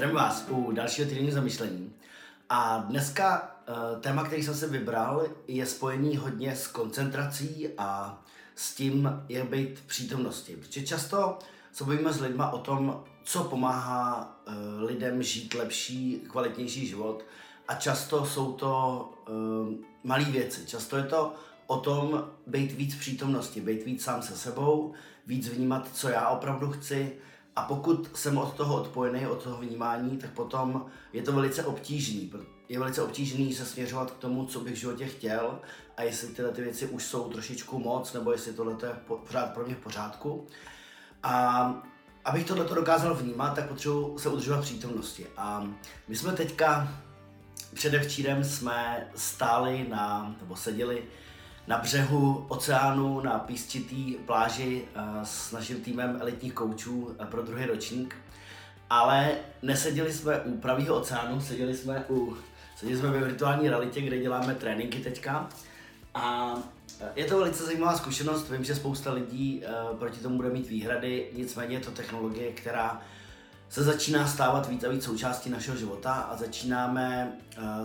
Zdravím vás u dalšího týdenního zamyšlení. A dneska uh, téma, který jsem si vybral, je spojený hodně s koncentrací a s tím, jak být v přítomnosti. Protože často se bavíme s lidma o tom, co pomáhá uh, lidem žít lepší, kvalitnější život. A často jsou to uh, malé věci. Často je to o tom být víc přítomnosti, být víc sám se sebou, víc vnímat, co já opravdu chci, a pokud jsem od toho odpojený, od toho vnímání, tak potom je to velice obtížný. Je velice obtížný se směřovat k tomu, co bych v životě chtěl a jestli tyhle ty věci už jsou trošičku moc, nebo jestli tohle je pořád pro mě v pořádku. A abych tohle dokázal vnímat, tak potřebuji se udržovat přítomnosti. A my jsme teďka, předevčírem jsme stáli na, nebo seděli na břehu oceánu na písčitý pláži eh, s naším týmem elitních koučů eh, pro druhý ročník. Ale neseděli jsme u pravého oceánu, seděli jsme u seděli jsme ve virtuální realitě, kde děláme tréninky teďka. A eh, je to velice zajímavá zkušenost, vím, že spousta lidí proti tomu bude mít výhrady, nicméně je to technologie, která se začíná stávat víc a víc součástí našeho života a začínáme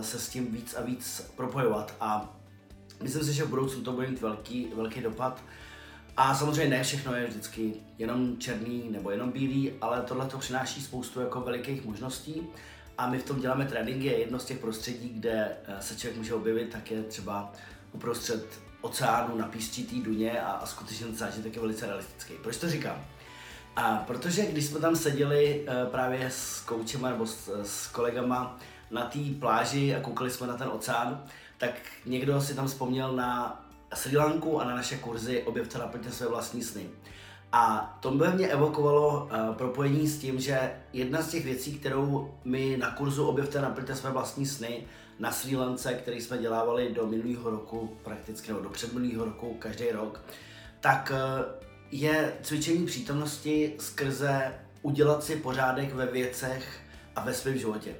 se s tím víc a víc propojovat. A Myslím si, že v budoucnu to bude mít velký, velký dopad. A samozřejmě ne všechno je vždycky jenom černý nebo jenom bílý, ale tohle to přináší spoustu jako velikých možností. A my v tom děláme tréninky. Jedno z těch prostředí, kde eh, se člověk může objevit, tak je třeba uprostřed oceánu na písčitý duně a, a skutečně ten zážitek je velice realistický. Proč to říkám? A protože když jsme tam seděli uh, právě s koučema nebo s, s kolegama na té pláži a koukali jsme na ten oceán, tak někdo si tam vzpomněl na Sri Lanku a na naše kurzy Objevte naplňte své vlastní sny. A to by mě evokovalo uh, propojení s tím, že jedna z těch věcí, kterou my na kurzu Objevte naplňte své vlastní sny na Sri Lance, který jsme dělávali do minulého roku, prakticky nebo do předminulého roku, každý rok, tak uh, je cvičení přítomnosti skrze udělat si pořádek ve věcech a ve svém životě.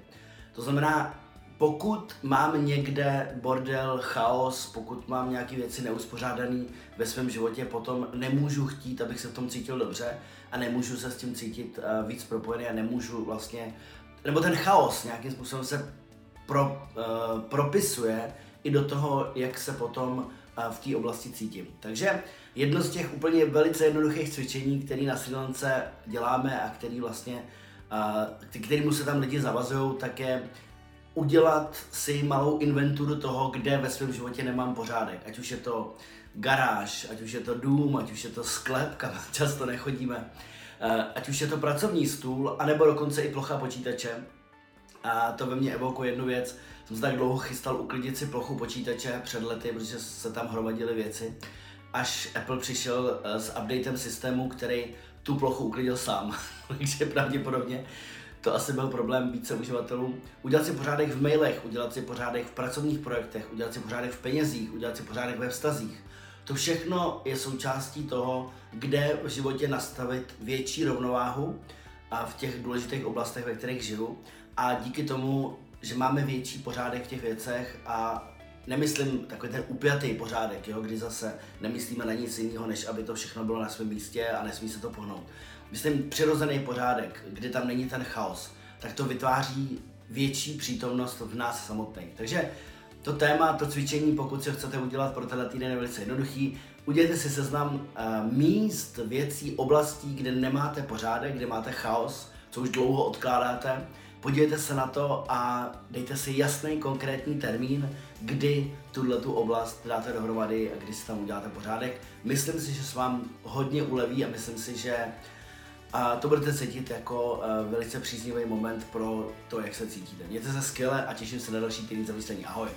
To znamená, pokud mám někde bordel, chaos, pokud mám nějaké věci neuspořádané ve svém životě, potom nemůžu chtít, abych se v tom cítil dobře a nemůžu se s tím cítit uh, víc propojený a nemůžu vlastně, nebo ten chaos nějakým způsobem se pro, uh, propisuje i do toho, jak se potom uh, v té oblasti cítím. Takže jedno z těch úplně velice jednoduchých cvičení, které na Sri děláme a který vlastně, uh, kterýmu se tam lidi zavazují, tak je udělat si malou inventuru toho, kde ve svém životě nemám pořádek. Ať už je to garáž, ať už je to dům, ať už je to sklep, kam často nechodíme, eh, ať už je to pracovní stůl, anebo dokonce i plocha počítače. A to ve mně evokuje jednu věc. Jsem se tak dlouho chystal uklidit si plochu počítače před lety, protože se tam hromadily věci. Až Apple přišel eh, s updatem systému, který tu plochu uklidil sám. Takže pravděpodobně to asi byl problém více uživatelů. Udělat si pořádek v mailech, udělat si pořádek v pracovních projektech, udělat si pořádek v penězích, udělat si pořádek ve vztazích. To všechno je součástí toho, kde v životě nastavit větší rovnováhu a v těch důležitých oblastech, ve kterých žiju. A díky tomu, že máme větší pořádek v těch věcech a nemyslím takový ten upjatý pořádek, jo, kdy zase nemyslíme na nic jiného, než aby to všechno bylo na svém místě a nesmí se to pohnout. Myslím přirozený pořádek, kdy tam není ten chaos, tak to vytváří větší přítomnost v nás samotných. Takže to téma, to cvičení, pokud si ho chcete udělat pro tenhle týden, je velice jednoduchý. Udělejte si seznam uh, míst, věcí, oblastí, kde nemáte pořádek, kde máte chaos, co už dlouho odkládáte podívejte se na to a dejte si jasný konkrétní termín, kdy tuhle tu oblast dáte dohromady a kdy si tam uděláte pořádek. Myslím si, že se vám hodně uleví a myslím si, že a to budete cítit jako uh, velice příznivý moment pro to, jak se cítíte. Mějte se skvěle a těším se na další týden zamyšlení. Ahoj!